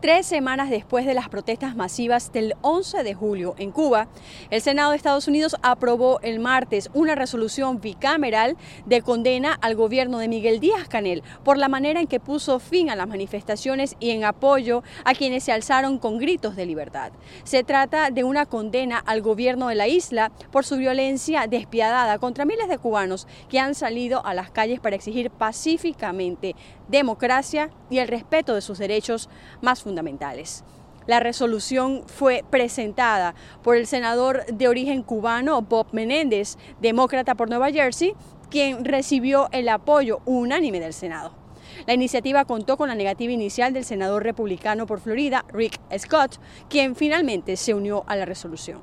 Tres semanas después de las protestas masivas del 11 de julio en Cuba, el Senado de Estados Unidos aprobó el martes una resolución bicameral de condena al gobierno de Miguel Díaz Canel por la manera en que puso fin a las manifestaciones y en apoyo a quienes se alzaron con gritos de libertad. Se trata de una condena al gobierno de la isla por su violencia despiadada contra miles de cubanos que han salido a las calles para exigir pacíficamente democracia y el respeto de sus derechos más fundamentales fundamentales. La resolución fue presentada por el senador de origen cubano Bob Menéndez, demócrata por Nueva Jersey, quien recibió el apoyo unánime del Senado. La iniciativa contó con la negativa inicial del senador republicano por Florida, Rick Scott, quien finalmente se unió a la resolución.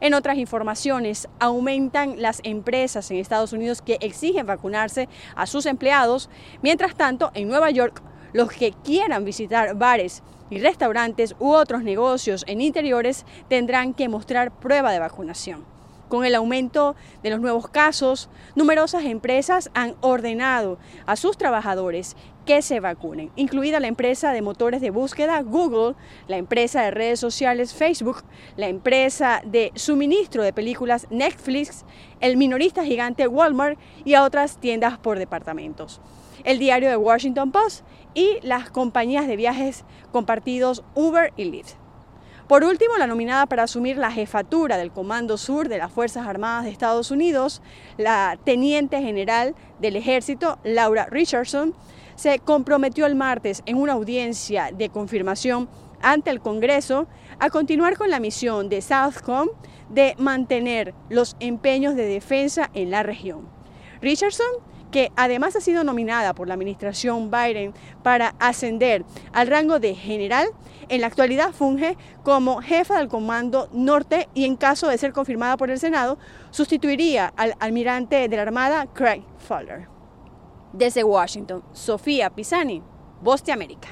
En otras informaciones, aumentan las empresas en Estados Unidos que exigen vacunarse a sus empleados. Mientras tanto, en Nueva York, los que quieran visitar bares y restaurantes u otros negocios en interiores tendrán que mostrar prueba de vacunación. Con el aumento de los nuevos casos, numerosas empresas han ordenado a sus trabajadores que se vacunen, incluida la empresa de motores de búsqueda Google, la empresa de redes sociales Facebook, la empresa de suministro de películas Netflix, el minorista gigante Walmart y a otras tiendas por departamentos. El diario de Washington Post y las compañías de viajes compartidos Uber y Lyft. Por último, la nominada para asumir la jefatura del Comando Sur de las Fuerzas Armadas de Estados Unidos, la teniente general del ejército, Laura Richardson, se comprometió el martes en una audiencia de confirmación ante el Congreso a continuar con la misión de Southcom de mantener los empeños de defensa en la región. Richardson que además ha sido nominada por la administración Biden para ascender al rango de general, en la actualidad funge como jefa del Comando Norte y en caso de ser confirmada por el Senado, sustituiría al almirante de la Armada Craig Fowler. Desde Washington, Sofía Pisani, Voz de América.